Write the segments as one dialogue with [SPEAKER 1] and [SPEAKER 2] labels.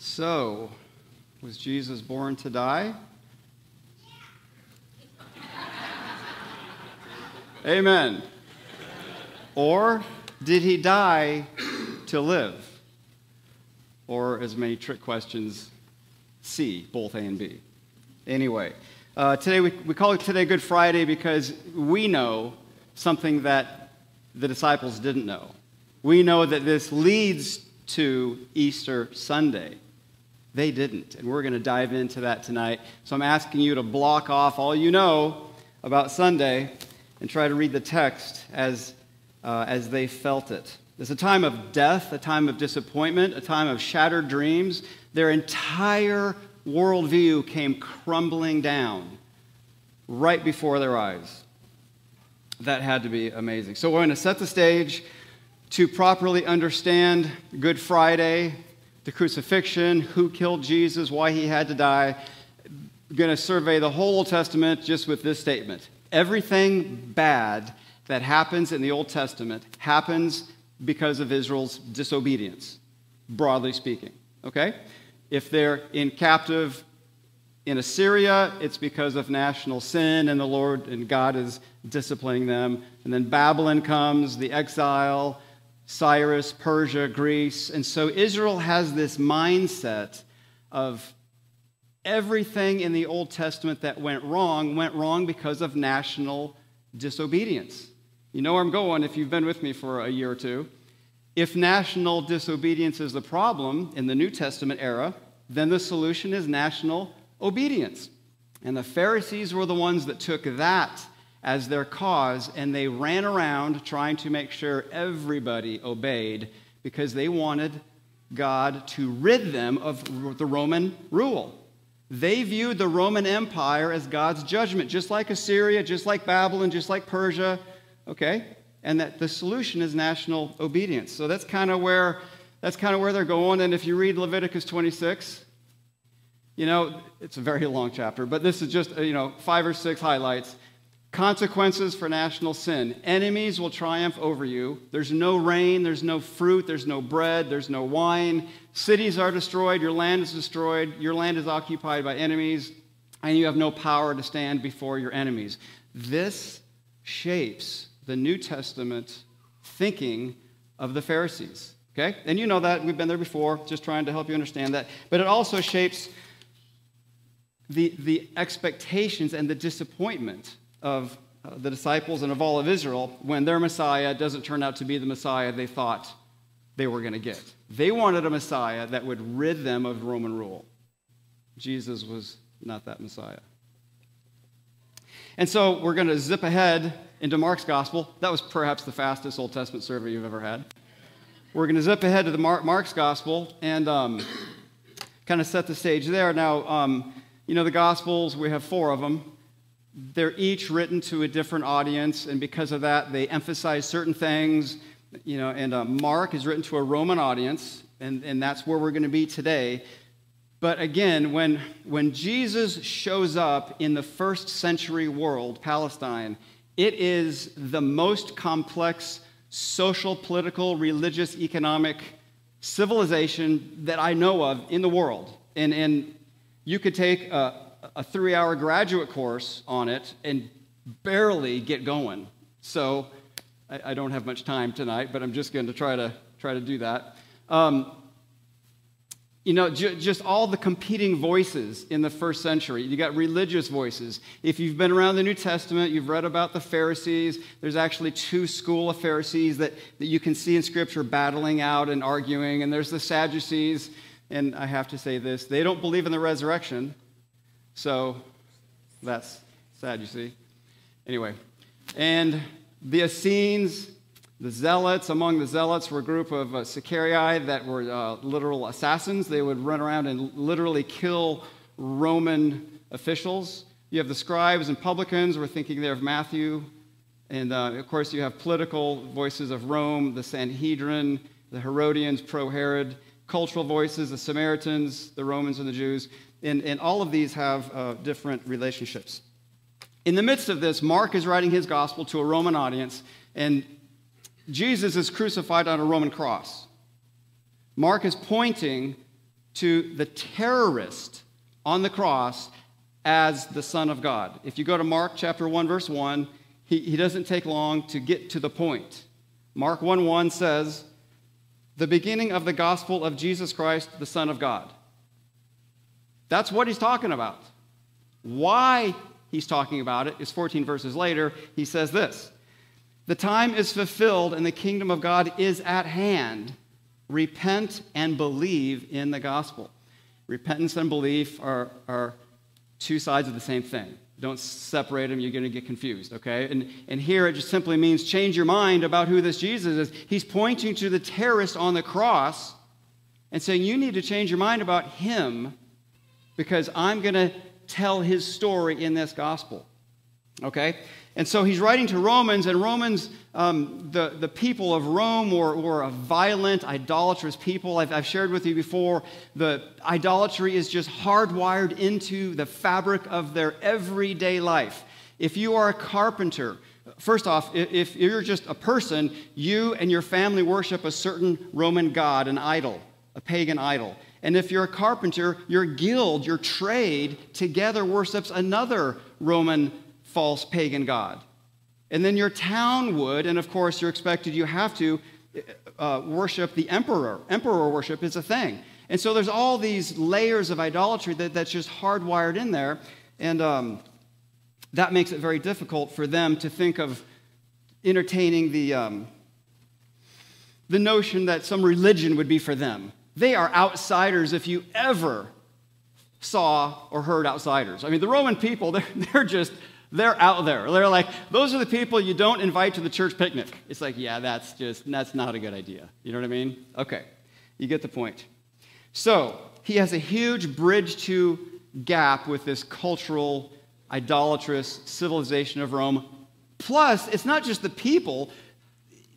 [SPEAKER 1] So, was Jesus born to die? Amen. Or did he die to live? Or, as many trick questions, C, both A and B. Anyway, uh, today we, we call it today Good Friday because we know something that the disciples didn't know. We know that this leads to Easter Sunday. They didn't, and we're going to dive into that tonight. So I'm asking you to block off all you know about Sunday and try to read the text as, uh, as they felt it. It's a time of death, a time of disappointment, a time of shattered dreams. Their entire worldview came crumbling down right before their eyes. That had to be amazing. So we're going to set the stage to properly understand Good Friday, the crucifixion, who killed Jesus, why he had to die. Going to survey the whole Old Testament just with this statement Everything bad that happens in the Old Testament happens because of Israel's disobedience, broadly speaking. Okay? If they're in captive in Assyria, it's because of national sin, and the Lord and God is disciplining them. And then Babylon comes, the exile, Cyrus, Persia, Greece. And so Israel has this mindset of everything in the Old Testament that went wrong went wrong because of national disobedience. You know where I'm going if you've been with me for a year or two. If national disobedience is the problem in the New Testament era, then the solution is national obedience. And the Pharisees were the ones that took that as their cause, and they ran around trying to make sure everybody obeyed because they wanted God to rid them of the Roman rule. They viewed the Roman Empire as God's judgment, just like Assyria, just like Babylon, just like Persia, okay? And that the solution is national obedience. So that's kind of where that's kind of where they're going. And if you read Leviticus 26, you know, it's a very long chapter, but this is just, you know, five or six highlights. Consequences for national sin. Enemies will triumph over you. There's no rain, there's no fruit, there's no bread, there's no wine. Cities are destroyed, your land is destroyed, your land is occupied by enemies, and you have no power to stand before your enemies. This shapes the New Testament thinking of the Pharisees. Okay? And you know that. We've been there before, just trying to help you understand that. But it also shapes the, the expectations and the disappointment of uh, the disciples and of all of Israel when their Messiah doesn't turn out to be the Messiah they thought they were going to get. They wanted a Messiah that would rid them of Roman rule. Jesus was not that Messiah. And so we're going to zip ahead into Mark's gospel. That was perhaps the fastest Old Testament survey you've ever had. We're going to zip ahead to the Mark, Mark's gospel and um, kind of set the stage there. Now, um, you know, the Gospels, we have four of them. They're each written to a different audience, and because of that, they emphasize certain things. You know, and uh, Mark is written to a Roman audience, and, and that's where we're going to be today. But again, when, when Jesus shows up in the first century world, Palestine, it is the most complex social, political, religious, economic civilization that I know of in the world. And, and you could take a, a three hour graduate course on it and barely get going. So I, I, don't have much time tonight, but I'm just going to try to try to do that. Um, you know, ju- just all the competing voices in the first century. You got religious voices. If you've been around the New Testament, you've read about the Pharisees. There's actually two school of Pharisees that, that you can see in Scripture battling out and arguing. And there's the Sadducees and I have to say this they don't believe in the resurrection. So that's sad, you see. Anyway, and the Essenes, the Zealots, among the Zealots were a group of uh, Sicarii that were uh, literal assassins. They would run around and literally kill Roman officials. You have the scribes and publicans, we're thinking there of Matthew. And uh, of course, you have political voices of Rome, the Sanhedrin, the Herodians, pro Herod cultural voices, the Samaritans, the Romans, and the Jews. And, and all of these have uh, different relationships. In the midst of this, Mark is writing his gospel to a Roman audience, and Jesus is crucified on a Roman cross. Mark is pointing to the terrorist on the cross as the Son of God. If you go to Mark chapter 1, verse 1, he, he doesn't take long to get to the point. Mark 1 1 says, The beginning of the gospel of Jesus Christ, the Son of God. That's what he's talking about. Why he's talking about it is 14 verses later. He says this The time is fulfilled and the kingdom of God is at hand. Repent and believe in the gospel. Repentance and belief are, are two sides of the same thing. Don't separate them, you're going to get confused, okay? And, and here it just simply means change your mind about who this Jesus is. He's pointing to the terrorist on the cross and saying, You need to change your mind about him because I'm going to tell his story in this gospel. Okay? And so he's writing to Romans, and Romans, um, the, the people of Rome were, were a violent, idolatrous people. I've, I've shared with you before, the idolatry is just hardwired into the fabric of their everyday life. If you are a carpenter, first off, if you're just a person, you and your family worship a certain Roman god, an idol, a pagan idol. And if you're a carpenter, your guild, your trade, together worships another Roman false pagan god. And then your town would, and of course you're expected, you have to uh, worship the emperor. Emperor worship is a thing. And so there's all these layers of idolatry that, that's just hardwired in there. And um, that makes it very difficult for them to think of entertaining the, um, the notion that some religion would be for them. They are outsiders if you ever saw or heard outsiders. I mean, the Roman people, they're, they're just, they're out there. They're like, those are the people you don't invite to the church picnic. It's like, yeah, that's just, that's not a good idea. You know what I mean? Okay, you get the point. So, he has a huge bridge to gap with this cultural, idolatrous civilization of Rome. Plus, it's not just the people,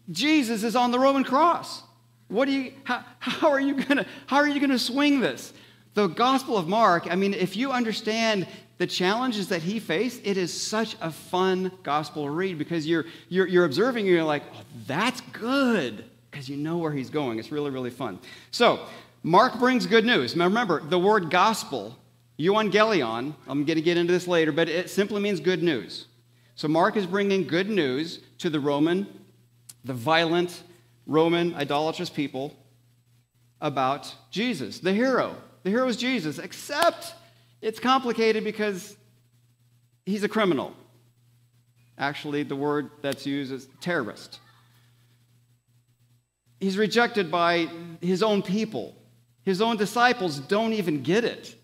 [SPEAKER 1] Jesus is on the Roman cross. What do you, how, how are you gonna, how are you gonna swing this? The Gospel of Mark, I mean, if you understand the challenges that he faced, it is such a fun gospel read because you're, you're, you're observing and you're like, oh, that's good because you know where he's going. It's really, really fun. So, Mark brings good news. Now, remember, the word gospel, euangelion, I'm going to get into this later, but it simply means good news. So, Mark is bringing good news to the Roman, the violent, Roman idolatrous people about Jesus, the hero. The hero is Jesus, except it's complicated because he's a criminal. Actually, the word that's used is terrorist. He's rejected by his own people. His own disciples don't even get it.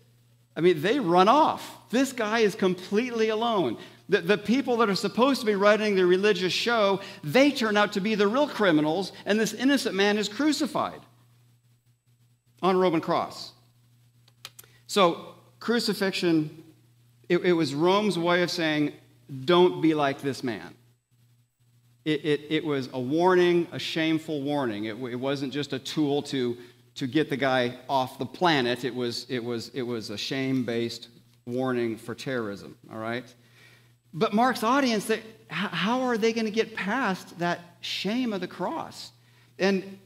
[SPEAKER 1] I mean, they run off. This guy is completely alone. The, the people that are supposed to be running the religious show, they turn out to be the real criminals, and this innocent man is crucified on a Roman cross. So, crucifixion, it, it was Rome's way of saying, don't be like this man. It, it, it, was a warning, a shameful warning. It, it, wasn't just a tool to, to get the guy off the planet. It was, it was, it was a shame based warning for terrorism, all right? But Mark's audience, how are they going to get past that shame of the cross? And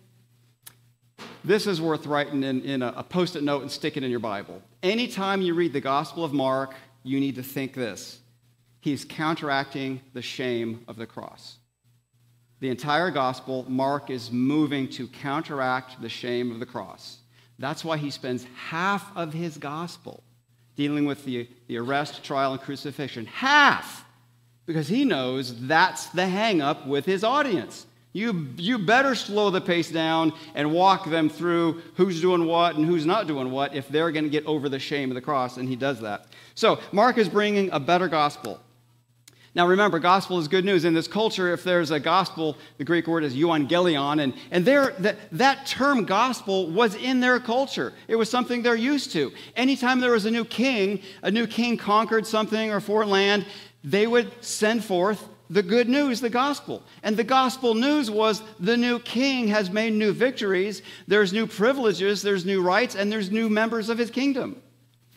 [SPEAKER 1] this is worth writing in, in a, a post it note and sticking in your Bible. Anytime you read the Gospel of Mark, you need to think this He's counteracting the shame of the cross. The entire Gospel, Mark is moving to counteract the shame of the cross. That's why he spends half of his Gospel dealing with the, the arrest, trial, and crucifixion. Half! Because he knows that's the hangup with his audience. You, you better slow the pace down and walk them through who's doing what and who's not doing what if they're going to get over the shame of the cross, and he does that. So, Mark is bringing a better gospel. Now, remember, gospel is good news. In this culture, if there's a gospel, the Greek word is euangelion, and, and there, that, that term gospel was in their culture. It was something they're used to. Anytime there was a new king, a new king conquered something or foreign land, they would send forth the good news, the gospel. And the gospel news was the new king has made new victories, there's new privileges, there's new rights, and there's new members of his kingdom.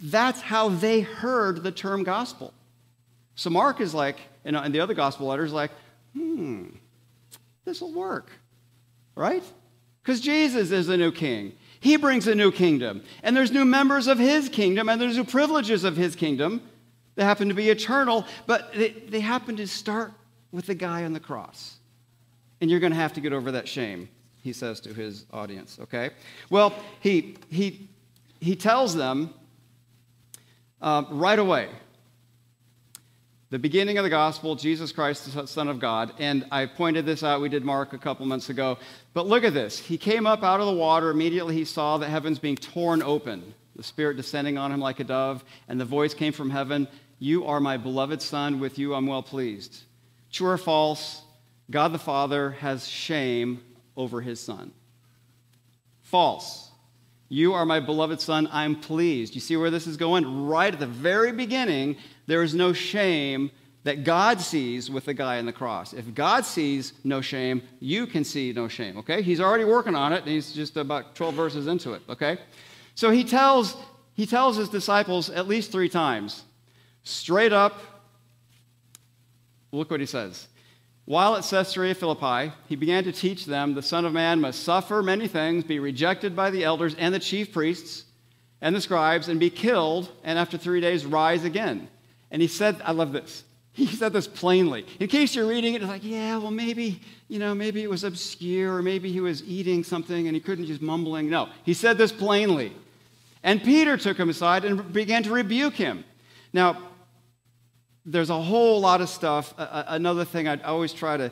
[SPEAKER 1] That's how they heard the term gospel. So Mark is like, and the other gospel letters like, hmm, this will work, right? Because Jesus is the new king. He brings a new kingdom. And there's new members of his kingdom, and there's new privileges of his kingdom that happen to be eternal, but they, they happen to start with the guy on the cross. And you're going to have to get over that shame, he says to his audience, okay? Well, he, he, he tells them uh, right away the beginning of the gospel, Jesus Christ, the Son of God. And I pointed this out, we did Mark a couple months ago. But look at this. He came up out of the water. Immediately he saw the heavens being torn open, the Spirit descending on him like a dove, and the voice came from heaven You are my beloved Son, with you I'm well pleased. True or false, God the Father has shame over his Son. False. You are my beloved Son, I'm pleased. You see where this is going? Right at the very beginning, there is no shame that God sees with the guy on the cross. If God sees no shame, you can see no shame, okay? He's already working on it, and he's just about 12 verses into it, okay? So he tells, he tells his disciples at least three times, straight up, look what he says. While at Caesarea Philippi, he began to teach them the Son of Man must suffer many things, be rejected by the elders and the chief priests and the scribes, and be killed, and after three days rise again. And he said, I love this. He said this plainly. In case you're reading it, it's like, yeah, well, maybe, you know, maybe it was obscure, or maybe he was eating something and he couldn't just mumbling. No, he said this plainly. And Peter took him aside and began to rebuke him. Now, there's a whole lot of stuff. Another thing I'd always try to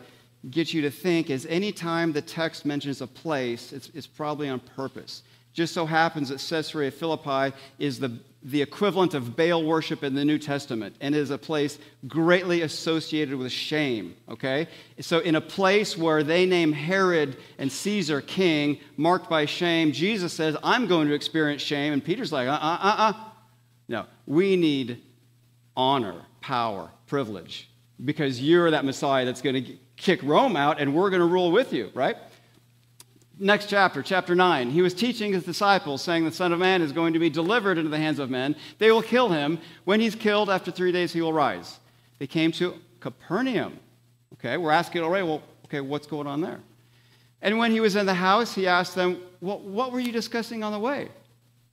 [SPEAKER 1] get you to think is anytime the text mentions a place, it's, it's probably on purpose. Just so happens that Caesarea Philippi is the, the equivalent of Baal worship in the New Testament and is a place greatly associated with shame, okay? So, in a place where they name Herod and Caesar king, marked by shame, Jesus says, I'm going to experience shame. And Peter's like, uh uh uh uh. No, we need honor, power, privilege, because you're that Messiah that's going to kick Rome out and we're going to rule with you, right? Next chapter, chapter 9, he was teaching his disciples, saying, The Son of Man is going to be delivered into the hands of men. They will kill him. When he's killed, after three days, he will rise. They came to Capernaum. Okay, we're asking already, well, okay, what's going on there? And when he was in the house, he asked them, well, What were you discussing on the way?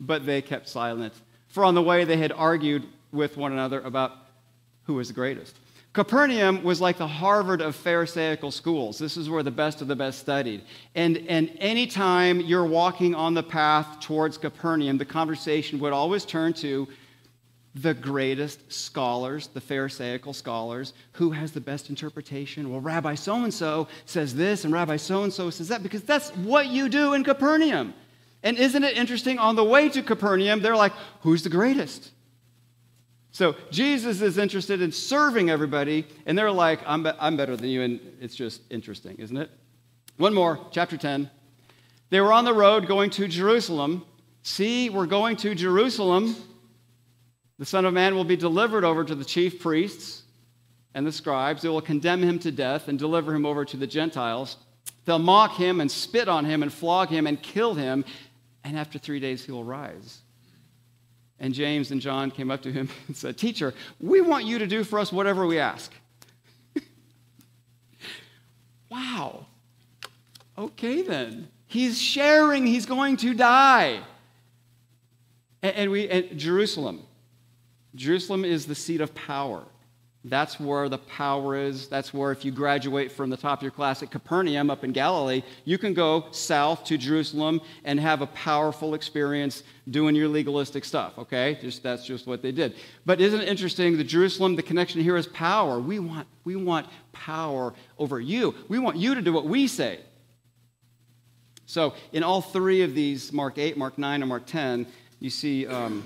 [SPEAKER 1] But they kept silent, for on the way they had argued with one another about who was the greatest. Capernaum was like the Harvard of Pharisaical schools. This is where the best of the best studied. And, and anytime you're walking on the path towards Capernaum, the conversation would always turn to the greatest scholars, the Pharisaical scholars, who has the best interpretation. Well, Rabbi so and so says this, and Rabbi so and so says that, because that's what you do in Capernaum. And isn't it interesting? On the way to Capernaum, they're like, who's the greatest? So Jesus is interested in serving everybody, and they're like, I'm, be- I'm better than you, and it's just interesting, isn't it? One more, chapter 10. They were on the road going to Jerusalem. See, we're going to Jerusalem. The Son of Man will be delivered over to the chief priests and the scribes. They will condemn him to death and deliver him over to the Gentiles. They'll mock him and spit on him and flog him and kill him, and after three days he will rise. And James and John came up to him and said, Teacher, we want you to do for us whatever we ask. wow. Okay, then. He's sharing, he's going to die. And, we, and Jerusalem. Jerusalem is the seat of power. That's where the power is. That's where, if you graduate from the top of your class at Capernaum up in Galilee, you can go south to Jerusalem and have a powerful experience doing your legalistic stuff, okay? Just, that's just what they did. But isn't it interesting? The Jerusalem, the connection here is power. We want, we want power over you. We want you to do what we say. So, in all three of these, Mark 8, Mark 9, and Mark 10, you see. Um,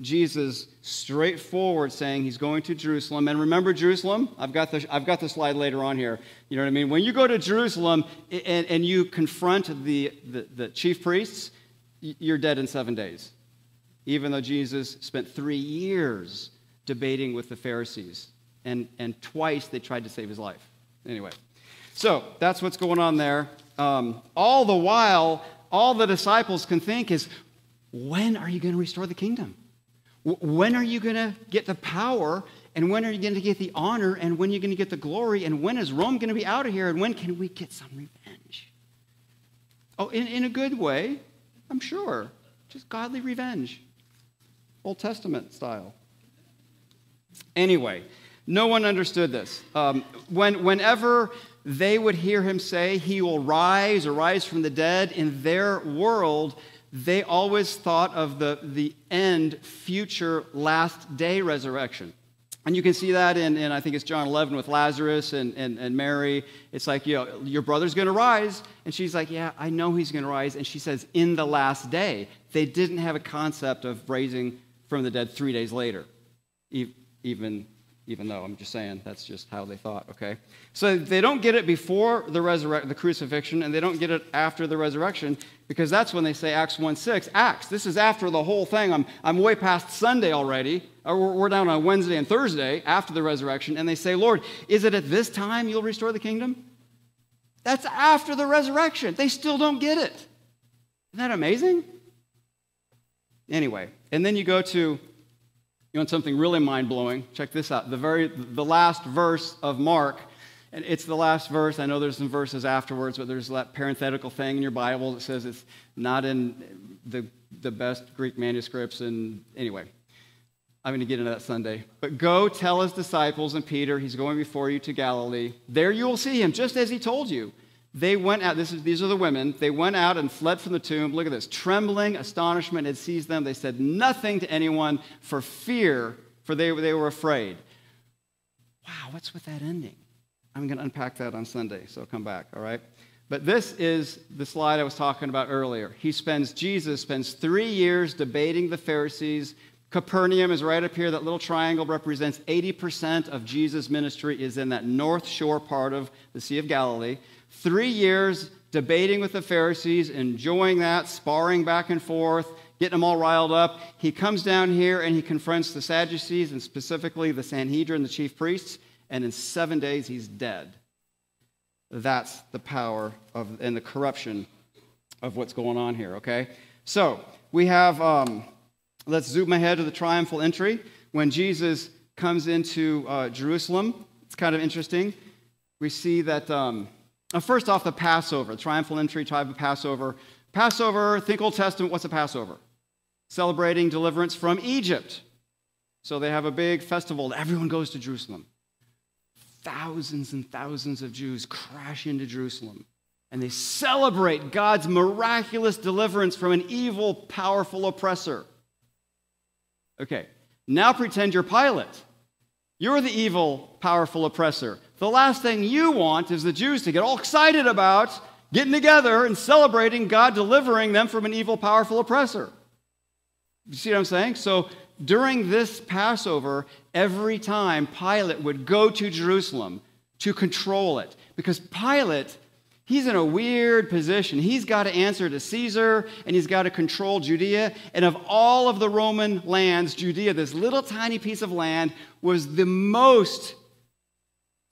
[SPEAKER 1] Jesus straightforward saying he's going to Jerusalem. And remember Jerusalem? I've got the, I've got the slide later on here. You know what I mean? When you go to Jerusalem and, and you confront the, the, the chief priests, you're dead in seven days. Even though Jesus spent three years debating with the Pharisees. And, and twice they tried to save his life. Anyway, so that's what's going on there. Um, all the while, all the disciples can think is, when are you going to restore the kingdom? When are you going to get the power? And when are you going to get the honor? And when are you going to get the glory? And when is Rome going to be out of here? And when can we get some revenge? Oh, in, in a good way. I'm sure. Just godly revenge. Old Testament style. Anyway, no one understood this. Um, when, whenever they would hear him say, He will rise or rise from the dead, in their world, they always thought of the, the end, future, last day resurrection. And you can see that in, in, I think it's John 11 with Lazarus and, and, and Mary. It's like, you know, your brother's going to rise. And she's like, yeah, I know he's going to rise. And she says, in the last day. They didn't have a concept of raising from the dead three days later, even even though I'm just saying that's just how they thought, okay? So they don't get it before the, resurre- the crucifixion, and they don't get it after the resurrection, because that's when they say Acts 1 6. Acts, this is after the whole thing. I'm, I'm way past Sunday already, or we're down on Wednesday and Thursday after the resurrection, and they say, Lord, is it at this time you'll restore the kingdom? That's after the resurrection. They still don't get it. Isn't that amazing? Anyway, and then you go to you want something really mind blowing? Check this out. The very the last verse of Mark, and it's the last verse. I know there's some verses afterwards, but there's that parenthetical thing in your Bible that says it's not in the, the best Greek manuscripts. And anyway, I'm going to get into that Sunday. But go tell his disciples and Peter, he's going before you to Galilee. There you will see him, just as he told you. They went out, is, these are the women, they went out and fled from the tomb. Look at this. Trembling, astonishment had seized them. They said nothing to anyone for fear, for they, they were afraid. Wow, what's with that ending? I'm going to unpack that on Sunday, so come back, all right? But this is the slide I was talking about earlier. He spends, Jesus spends three years debating the Pharisees. Capernaum is right up here. That little triangle represents 80% of Jesus' ministry is in that north shore part of the Sea of Galilee. Three years debating with the Pharisees, enjoying that, sparring back and forth, getting them all riled up. He comes down here and he confronts the Sadducees and specifically the Sanhedrin, the chief priests, and in seven days he's dead. That's the power of and the corruption of what's going on here, okay? So we have, um, let's zoom ahead to the triumphal entry. When Jesus comes into uh, Jerusalem, it's kind of interesting. We see that. Um, first off, the Passover, the triumphal entry type of Passover. Passover, think Old Testament, what's a Passover? Celebrating deliverance from Egypt. So they have a big festival. Everyone goes to Jerusalem. Thousands and thousands of Jews crash into Jerusalem and they celebrate God's miraculous deliverance from an evil, powerful oppressor. Okay, now pretend you're Pilate. You're the evil, powerful oppressor. The last thing you want is the Jews to get all excited about getting together and celebrating God delivering them from an evil, powerful oppressor. You see what I'm saying? So during this Passover, every time Pilate would go to Jerusalem to control it, because Pilate he's in a weird position. He's got to answer to Caesar and he's got to control Judea. And of all of the Roman lands, Judea, this little tiny piece of land, was the most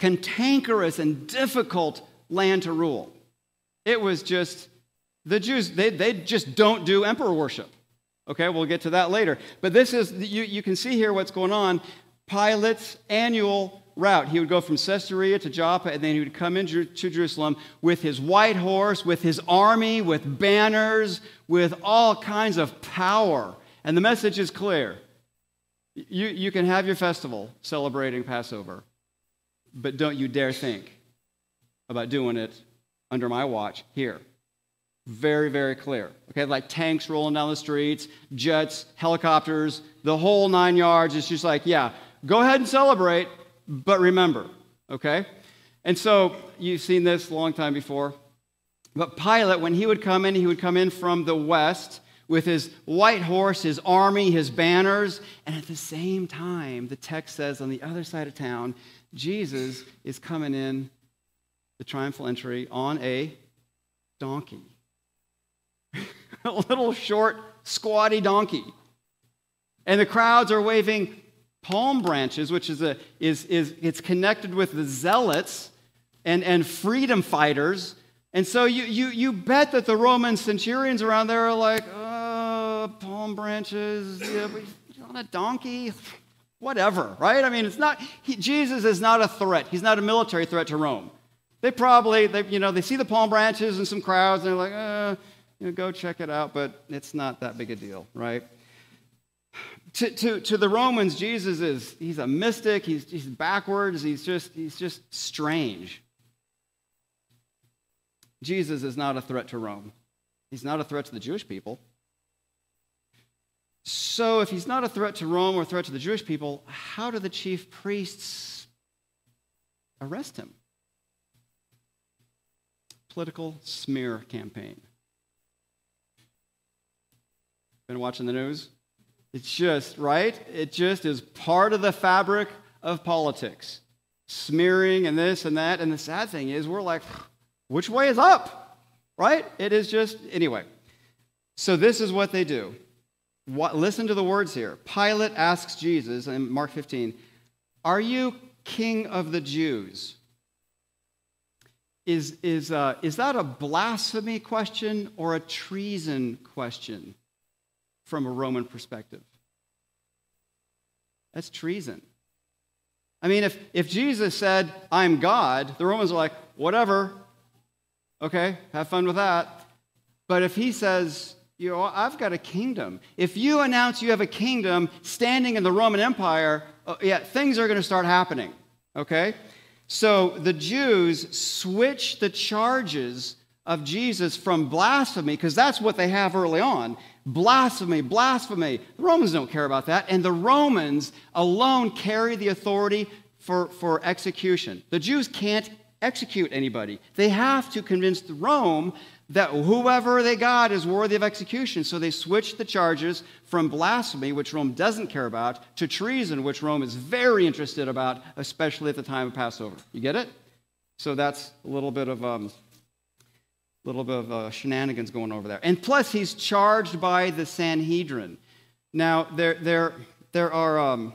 [SPEAKER 1] cantankerous and difficult land to rule. It was just, the Jews, they, they just don't do emperor worship. Okay, we'll get to that later. But this is, you, you can see here what's going on. Pilate's annual route. He would go from Caesarea to Joppa, and then he would come into Jerusalem with his white horse, with his army, with banners, with all kinds of power. And the message is clear. You, you can have your festival celebrating Passover, but don't you dare think about doing it under my watch here. Very, very clear. Okay, like tanks rolling down the streets, jets, helicopters, the whole nine yards. It's just like, yeah, go ahead and celebrate, but remember, okay? And so you've seen this a long time before. But Pilate, when he would come in, he would come in from the west with his white horse, his army, his banners. And at the same time, the text says on the other side of town, Jesus is coming in the triumphal entry on a donkey. a little short, squatty donkey. And the crowds are waving palm branches, which is, a, is, is it's connected with the zealots and, and freedom fighters. And so you, you, you bet that the Roman centurions around there are like, oh, palm branches, yeah, on a donkey, whatever, right? I mean, it's not, he, Jesus is not a threat. He's not a military threat to Rome. They probably, they, you know, they see the palm branches and some crowds, and they're like, uh, You know, go check it out, but it's not that big a deal, right? To, to, to the Romans, Jesus is he's a mystic, he's, he's backwards, he's just, he's just strange. Jesus is not a threat to Rome. He's not a threat to the Jewish people. So, if he's not a threat to Rome or a threat to the Jewish people, how do the chief priests arrest him? Political smear campaign. Been watching the news? It's just, right? It just is part of the fabric of politics. Smearing and this and that. And the sad thing is, we're like, which way is up? Right? It is just, anyway. So, this is what they do what, listen to the words here. Pilate asks Jesus in Mark 15, Are you king of the Jews? Is, is, uh, is that a blasphemy question or a treason question from a Roman perspective? That's treason. I mean, if, if Jesus said, I'm God, the Romans are like, whatever. Okay, have fun with that. But if he says, you know, I've got a kingdom. If you announce you have a kingdom standing in the Roman Empire, uh, yeah, things are going to start happening. Okay? So the Jews switch the charges of Jesus from blasphemy, because that's what they have early on blasphemy, blasphemy. The Romans don't care about that. And the Romans alone carry the authority for, for execution. The Jews can't execute anybody, they have to convince Rome that whoever they got is worthy of execution. So they switched the charges from blasphemy, which Rome doesn't care about, to treason, which Rome is very interested about, especially at the time of Passover. You get it? So that's a little bit of um, little bit of uh, shenanigans going over there. And plus, he's charged by the Sanhedrin. Now there there there are um,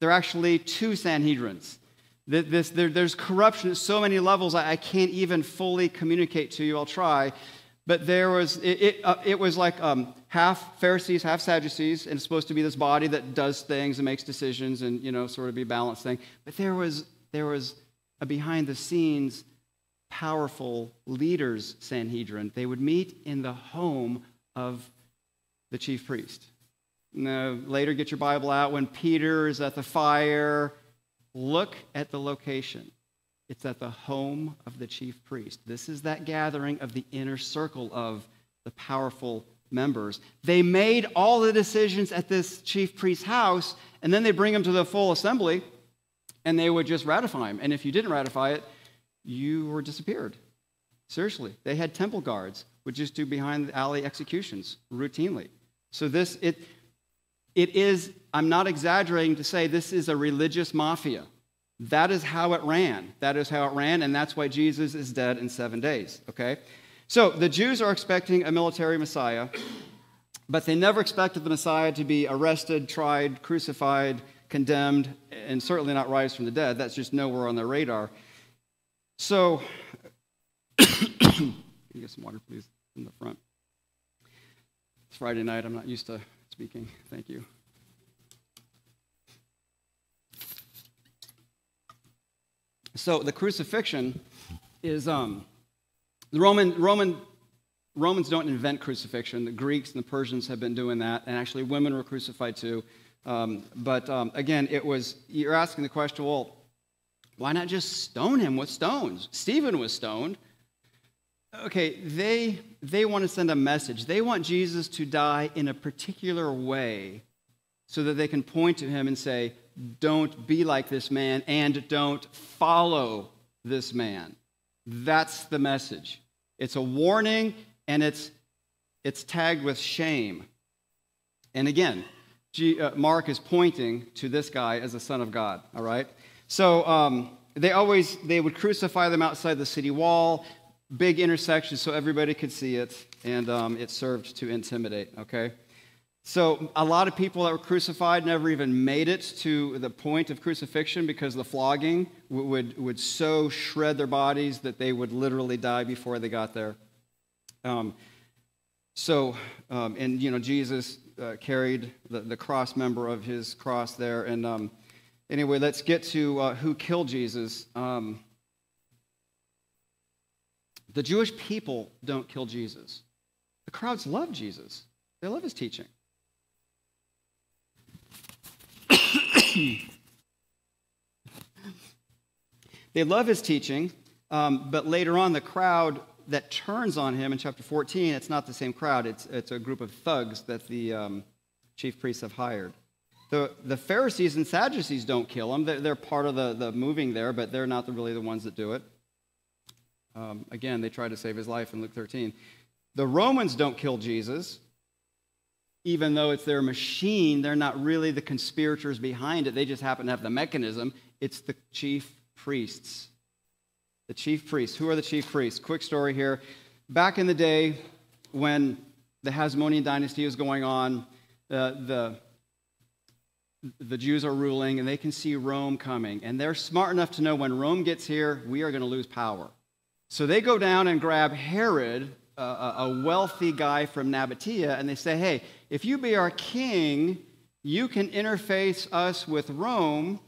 [SPEAKER 1] there are actually two Sanhedrins. This, there, there's corruption at so many levels, I, can't even fully communicate to you. I'll try. But there was, it, it, uh, it was like um, half Pharisees, half Sadducees, and it's supposed to be this body that does things and makes decisions and, you know, sort of be balanced thing. But there was, there was a behind the scenes, powerful leaders, Sanhedrin. They would meet in the home of the chief priest. Now, later, get your Bible out when Peter is at the fire Look at the location. It's at the home of the chief priest. This is that gathering of the inner circle of the powerful members. They made all the decisions at this chief priest's house, and then they bring them to the full assembly, and they would just ratify them. And if you didn't ratify it, you were disappeared. Seriously, they had temple guards would just do behind the alley executions routinely. So this it it is, I'm not exaggerating to say this is a religious mafia. That is how it ran. That is how it ran, and that's why Jesus is dead in seven days, okay? So the Jews are expecting a military Messiah, but they never expected the Messiah to be arrested, tried, crucified, condemned, and certainly not rise from the dead. That's just nowhere on their radar. So, can you get some water, please, in the front? It's Friday night. I'm not used to speaking. Thank you. So the crucifixion is um, the Roman Roman Romans don't invent crucifixion. The Greeks and the Persians have been doing that, and actually women were crucified too. Um, but um, again, it was you're asking the question, well, why not just stone him with stones? Stephen was stoned okay, they, they want to send a message. They want Jesus to die in a particular way so that they can point to him and say, don't be like this man and don't follow this man. That's the message. It's a warning and it's, it's tagged with shame. And again, uh, Mark is pointing to this guy as a son of God, all right? So um, they always, they would crucify them outside the city wall big intersection so everybody could see it, and um, it served to intimidate, okay? So, a lot of people that were crucified never even made it to the point of crucifixion because the flogging would, would so shred their bodies that they would literally die before they got there. Um, so, um, and you know, Jesus uh, carried the, the cross member of his cross there. And um, anyway, let's get to uh, who killed Jesus. Um, the Jewish people don't kill Jesus. The crowds love Jesus, they love his teaching. they love his teaching, um, but later on, the crowd that turns on him in chapter 14, it's not the same crowd, it's, it's a group of thugs that the um, chief priests have hired. The, the Pharisees and Sadducees don't kill him. They're, they're part of the, the moving there, but they're not the, really the ones that do it. Um, again, they try to save his life in Luke 13. The Romans don't kill Jesus, even though it's their machine. They're not really the conspirators behind it. They just happen to have the mechanism. It's the chief priests. The chief priests. Who are the chief priests? Quick story here. Back in the day when the Hasmonean dynasty was going on, uh, the the Jews are ruling and they can see Rome coming. And they're smart enough to know when Rome gets here, we are going to lose power. So they go down and grab Herod, a wealthy guy from Nabatea, and they say, hey, if you be our king, you can interface us with Rome.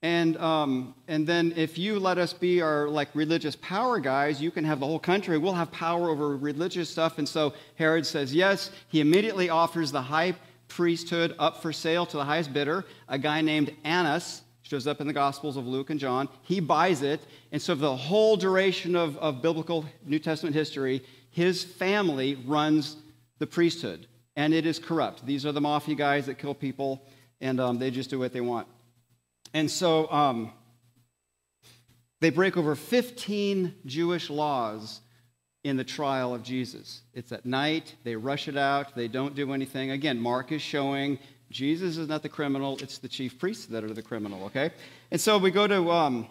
[SPEAKER 1] And, um, and then if you let us be our like religious power guys, you can have the whole country. We'll have power over religious stuff. And so Herod says yes. He immediately offers the high priesthood up for sale to the highest bidder, a guy named Annas, shows up in the Gospels of Luke and John. He buys it. And so, the whole duration of, of biblical New Testament history, his family runs the priesthood. And it is corrupt. These are the mafia guys that kill people, and um, they just do what they want. And so, um, they break over 15 Jewish laws in the trial of Jesus. It's at night, they rush it out, they don't do anything. Again, Mark is showing Jesus is not the criminal, it's the chief priests that are the criminal, okay? And so we go to um,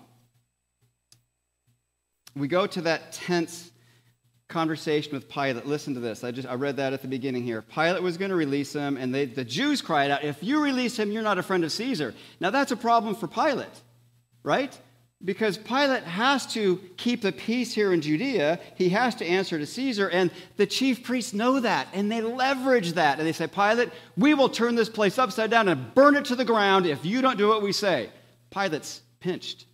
[SPEAKER 1] we go to that tense conversation with Pilate. Listen to this. I just I read that at the beginning here. Pilate was going to release him, and they, the Jews cried out, "If you release him, you're not a friend of Caesar." Now that's a problem for Pilate, right? Because Pilate has to keep the peace here in Judea. He has to answer to Caesar, and the chief priests know that, and they leverage that. And they say, Pilate, we will turn this place upside down and burn it to the ground if you don't do what we say. Pilate's pinched.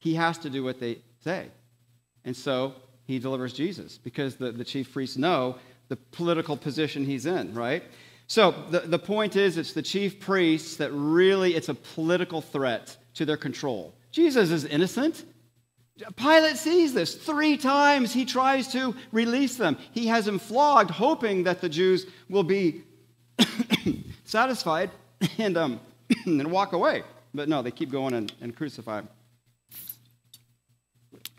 [SPEAKER 1] He has to do what they say. And so he delivers Jesus because the, the chief priests know the political position he's in, right? So the, the point is, it's the chief priests that really, it's a political threat to their control. Jesus is innocent. Pilate sees this. Three times he tries to release them. He has them flogged, hoping that the Jews will be satisfied and, um, and walk away. But no, they keep going and, and crucify him.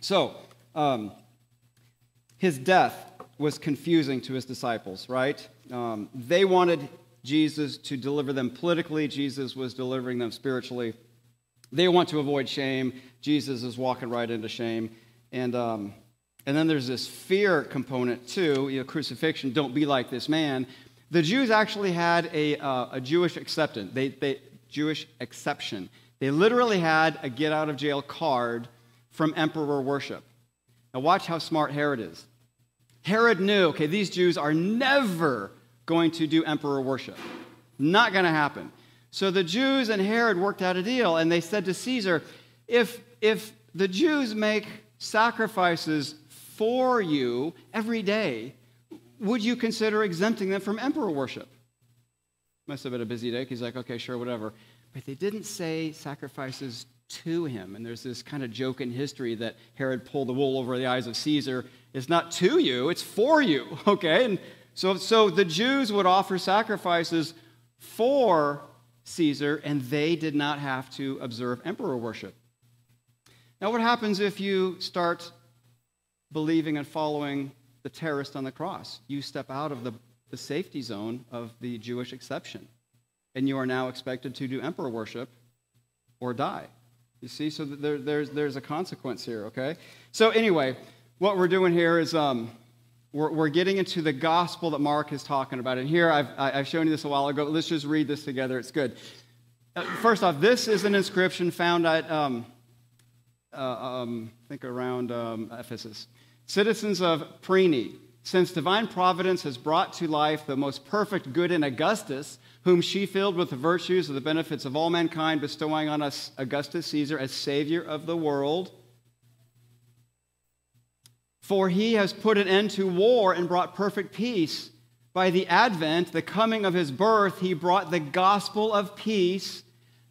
[SPEAKER 1] So, um, his death was confusing to his disciples, right? Um, they wanted Jesus to deliver them politically, Jesus was delivering them spiritually. They want to avoid shame. Jesus is walking right into shame. And, um, and then there's this fear component too, you know, crucifixion, don't be like this man. The Jews actually had a, uh, a Jewish acceptance, they, they, Jewish exception. They literally had a get out of jail card from emperor worship. Now, watch how smart Herod is. Herod knew, okay, these Jews are never going to do emperor worship. Not going to happen. So the Jews and Herod worked out a deal, and they said to Caesar, if, if the Jews make sacrifices for you every day, would you consider exempting them from emperor worship? Must have been a busy day. He's like, okay, sure, whatever. But they didn't say sacrifices to him. And there's this kind of joke in history that Herod pulled the wool over the eyes of Caesar. It's not to you, it's for you, okay? And so, so the Jews would offer sacrifices for Caesar, and they did not have to observe emperor worship. Now, what happens if you start believing and following the terrorist on the cross? You step out of the, the safety zone of the Jewish exception, and you are now expected to do emperor worship or die. You see, so there, there's, there's a consequence here, okay? So, anyway, what we're doing here is um, we're, we're getting into the gospel that Mark is talking about. And here, I've, I've shown you this a while ago. Let's just read this together. It's good. Uh, first off, this is an inscription found at, um, uh, um, I think, around um, Ephesus. Citizens of Priene, since divine providence has brought to life the most perfect good in Augustus, whom she filled with the virtues of the benefits of all mankind, bestowing on us Augustus Caesar as Savior of the world For he has put an end to war and brought perfect peace. By the advent, the coming of his birth, he brought the gospel of peace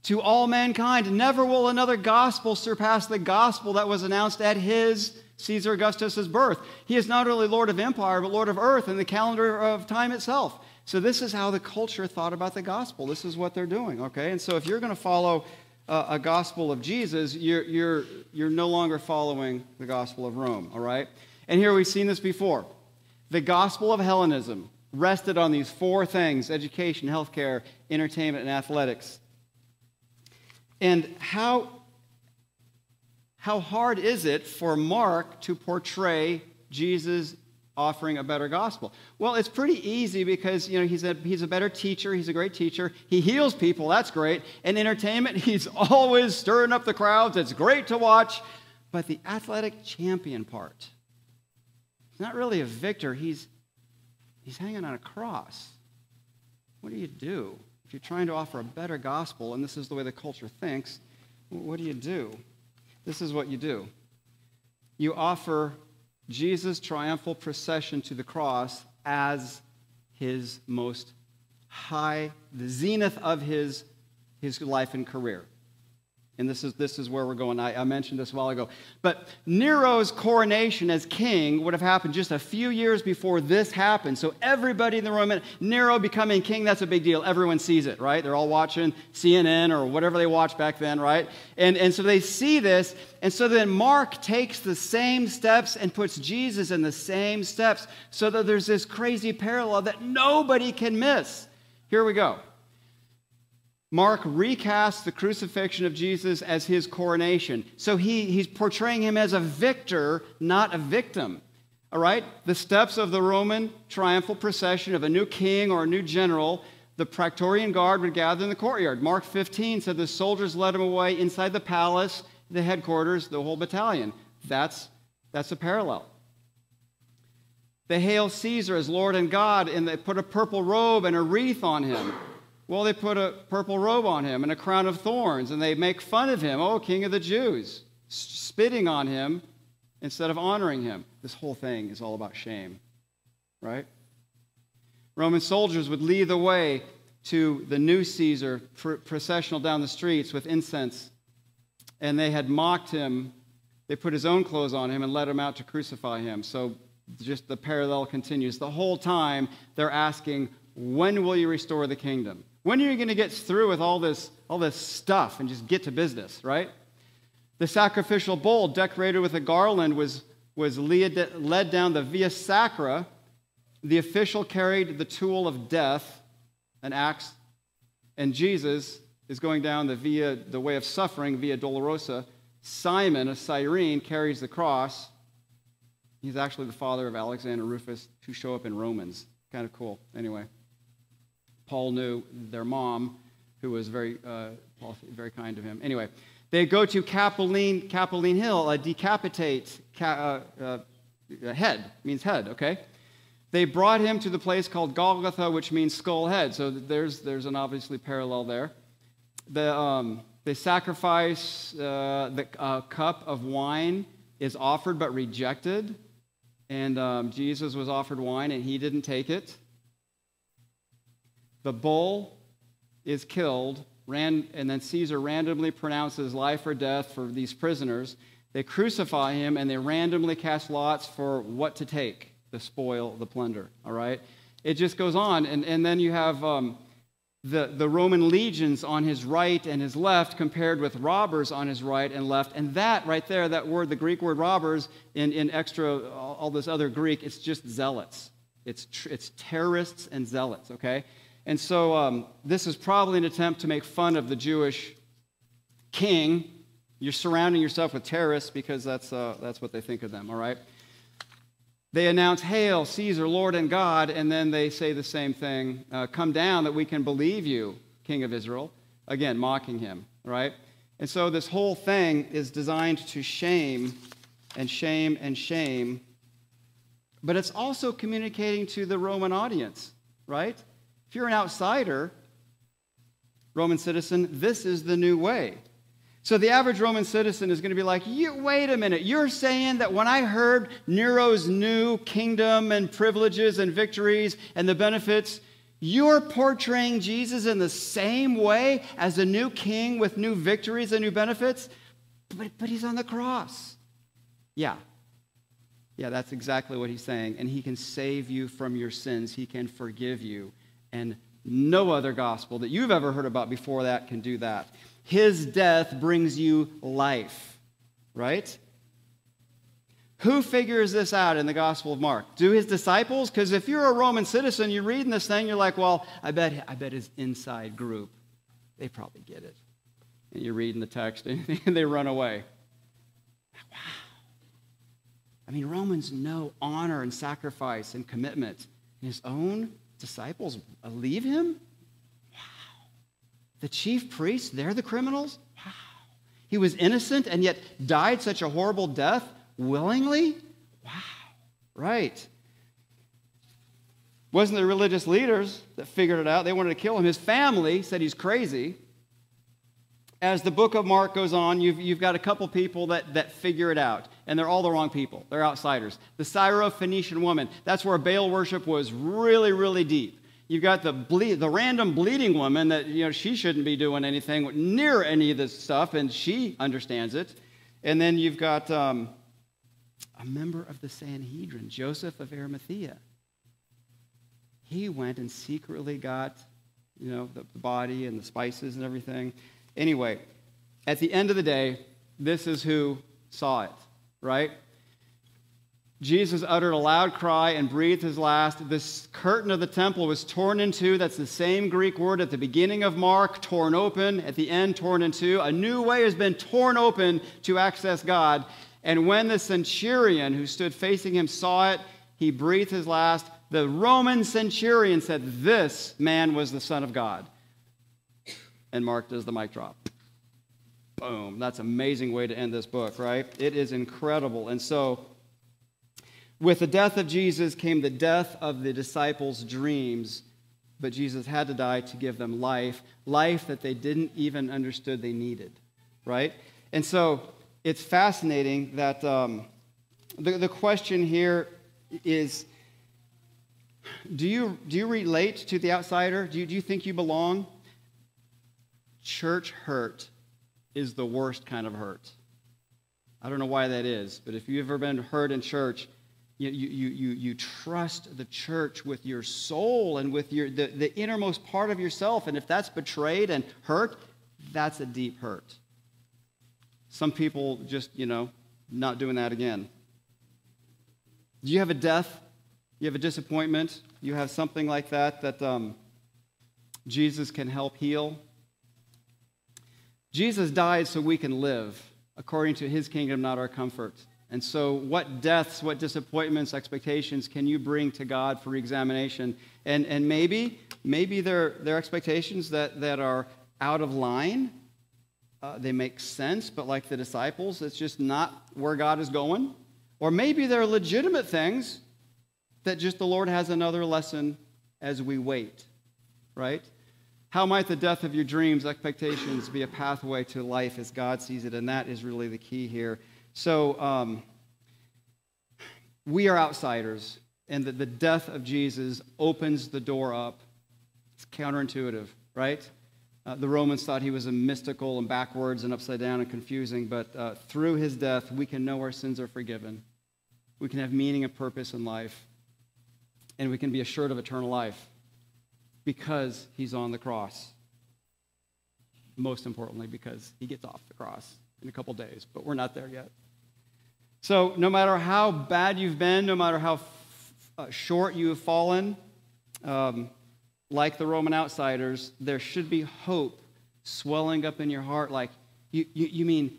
[SPEAKER 1] to all mankind. Never will another gospel surpass the gospel that was announced at his, Caesar Augustus's birth. He is not only Lord of empire, but Lord of earth and the calendar of time itself. So, this is how the culture thought about the gospel. This is what they're doing, okay? And so, if you're going to follow uh, a gospel of Jesus, you're, you're, you're no longer following the gospel of Rome, all right? And here we've seen this before. The gospel of Hellenism rested on these four things education, healthcare, entertainment, and athletics. And how, how hard is it for Mark to portray Jesus offering a better gospel? Well, it's pretty easy because you know he's a, he's a better teacher, he's a great teacher. He heals people, that's great. And entertainment, he's always stirring up the crowds. It's great to watch. But the athletic champion part, he's not really a victor, he's he's hanging on a cross. What do you do? If you're trying to offer a better gospel, and this is the way the culture thinks, what do you do? This is what you do. You offer Jesus' triumphal procession to the cross as his most high, the zenith of his, his life and career. And this is, this is where we're going. I, I, mentioned this a while ago. But Nero's coronation as king would have happened just a few years before this happened. So everybody in the Roman, Nero becoming king, that's a big deal. Everyone sees it, right? They're all watching CNN or whatever they watched back then, right? And, and so they see this. And so then Mark takes the same steps and puts Jesus in the same steps so that there's this crazy parallel that nobody can miss. Here we go. Mark recasts the crucifixion of Jesus as his coronation. So he, he's portraying him as a victor, not a victim. All right? The steps of the Roman triumphal procession of a new king or a new general, the Praetorian Guard would gather in the courtyard. Mark 15 said the soldiers led him away inside the palace, the headquarters, the whole battalion. That's, that's a parallel. They hail Caesar as Lord and God, and they put a purple robe and a wreath on him. Well, they put a purple robe on him and a crown of thorns, and they make fun of him, oh, king of the Jews, spitting on him instead of honoring him. This whole thing is all about shame, right? Roman soldiers would lead the way to the new Caesar processional down the streets with incense, and they had mocked him. They put his own clothes on him and led him out to crucify him. So just the parallel continues. The whole time they're asking, When will you restore the kingdom? When are you going to get through with all this, all this stuff and just get to business, right? The sacrificial bull decorated with a garland was, was led down the Via Sacra. The official carried the tool of death, an axe, and Jesus is going down the via the way of suffering, Via Dolorosa. Simon, a Cyrene, carries the cross. He's actually the father of Alexander Rufus, who show up in Romans. Kind of cool. Anyway. Paul knew their mom, who was very, uh, very kind to him. Anyway, they go to Capitoline, Capitoline Hill, a decapitate ca- uh, uh, head, means head, okay? They brought him to the place called Golgotha, which means skull head. So there's, there's an obviously parallel there. The, um, they sacrifice uh, the cup of wine is offered but rejected. And um, Jesus was offered wine and he didn't take it. The bull is killed, ran, and then Caesar randomly pronounces life or death for these prisoners. They crucify him and they randomly cast lots for what to take the spoil, the plunder. All right? It just goes on. And, and then you have um, the, the Roman legions on his right and his left compared with robbers on his right and left. And that right there, that word, the Greek word robbers, in, in extra, all, this other Greek, it's just zealots. It's, tr- it's terrorists and zealots, okay? And so um, this is probably an attempt to make fun of the Jewish king. You're surrounding yourself with terrorists because that's, uh, that's what they think of them, all right? They announce, Hail, Caesar, Lord and God, and then they say the same thing uh, Come down that we can believe you, King of Israel. Again, mocking him, right? And so this whole thing is designed to shame and shame and shame, but it's also communicating to the Roman audience, right? If you're an outsider, Roman citizen, this is the new way. So the average Roman citizen is going to be like, wait a minute, you're saying that when I heard Nero's new kingdom and privileges and victories and the benefits, you're portraying Jesus in the same way as a new king with new victories and new benefits? But, but he's on the cross. Yeah. Yeah, that's exactly what he's saying. And he can save you from your sins, he can forgive you. And no other gospel that you've ever heard about before that can do that. His death brings you life, right? Who figures this out in the Gospel of Mark? Do his disciples? Because if you're a Roman citizen, you're reading this thing, you're like, well, I bet, I bet his inside group, they probably get it. And you're reading the text and they run away. Wow. I mean, Romans know honor and sacrifice and commitment. In his own disciples leave him? Wow. The chief priests, they're the criminals? Wow. He was innocent and yet died such a horrible death willingly? Wow. Right. Wasn't the religious leaders that figured it out? They wanted to kill him. His family said he's crazy as the book of Mark goes on, you've, you've got a couple people that, that figure it out, and they're all the wrong people. They're outsiders. The Syro-Phoenician woman, that's where Baal worship was really, really deep. You've got the, ble- the random bleeding woman that, you know, she shouldn't be doing anything near any of this stuff, and she understands it. And then you've got um, a member of the Sanhedrin, Joseph of Arimathea. He went and secretly got, you know, the body and the spices and everything. Anyway, at the end of the day, this is who saw it, right? Jesus uttered a loud cry and breathed his last. This curtain of the temple was torn in two. That's the same Greek word at the beginning of Mark, torn open, at the end, torn in two. A new way has been torn open to access God. And when the centurion who stood facing him saw it, he breathed his last. The Roman centurion said, This man was the Son of God and Mark does the mic drop. Boom. That's an amazing way to end this book, right? It is incredible. And so, with the death of Jesus came the death of the disciples' dreams, but Jesus had to die to give them life, life that they didn't even understood they needed, right? And so, it's fascinating that um, the, the question here is do you, do you relate to the outsider? Do you, do you think you belong? Church hurt is the worst kind of hurt. I don't know why that is, but if you've ever been hurt in church, you, you, you, you trust the church with your soul and with your, the, the innermost part of yourself. And if that's betrayed and hurt, that's a deep hurt. Some people just, you know, not doing that again. Do you have a death? You have a disappointment? You have something like that that um, Jesus can help heal? Jesus died so we can live according to his kingdom, not our comfort. And so, what deaths, what disappointments, expectations can you bring to God for examination? And, and maybe, maybe they're, they're expectations that, that are out of line. Uh, they make sense, but like the disciples, it's just not where God is going. Or maybe they're legitimate things that just the Lord has another lesson as we wait, right? How might the death of your dreams, expectations be a pathway to life as God sees it? And that is really the key here. So, um, we are outsiders, and that the death of Jesus opens the door up. It's counterintuitive, right? Uh, the Romans thought he was a mystical and backwards and upside down and confusing, but uh, through his death, we can know our sins are forgiven. We can have meaning and purpose in life, and we can be assured of eternal life because he's on the cross. Most importantly, because he gets off the cross in a couple days, but we're not there yet. So, no matter how bad you've been, no matter how uh, short you have fallen, um, like the Roman outsiders, there should be hope swelling up in your heart. Like, you, you, you mean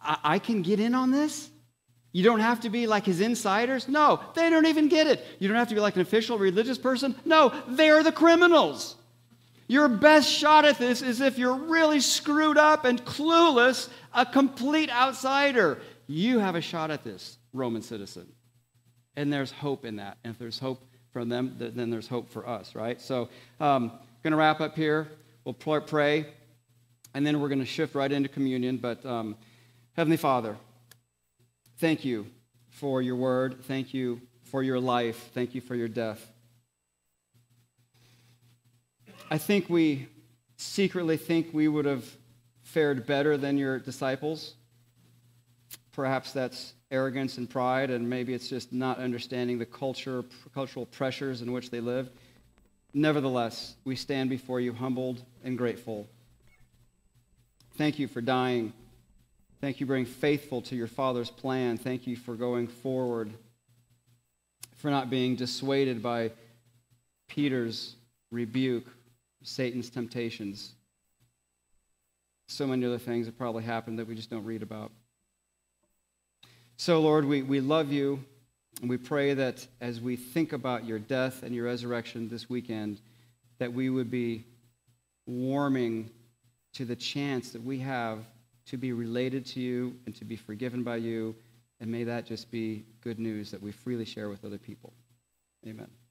[SPEAKER 1] I, I can get in on this? You don't have to be like his insiders. No, they don't even get it. You don't have to be like an official religious person. No, they're the criminals. Your best shot at this is if you're really screwed up and clueless, a complete outsider. You have a shot at this, Roman citizen. And there's hope in that. And if there's hope for them, then there's hope for us, right? So I'm um, going to wrap up here. We'll pray. And then we're going to shift right into communion. But um, Heavenly Father, thank you for your word. Thank you for your life. Thank you for your death. I think we secretly think we would have fared better than your disciples. Perhaps that's arrogance and pride, and maybe it's just not understanding the culture, cultural pressures in which they live. Nevertheless, we stand before you humbled and grateful. Thank you for dying. Thank you for being faithful to your Father's plan. Thank you for going forward, for not being dissuaded by Peter's rebuke, Satan's temptations. So many other things that probably happened that we just don't read about. So, Lord, we, we love you. And we pray that as we think about your death and your resurrection this weekend, that we would be warming to the chance that we have to be related to you and to be forgiven by you. And may that just be good news that we freely share with other people. Amen.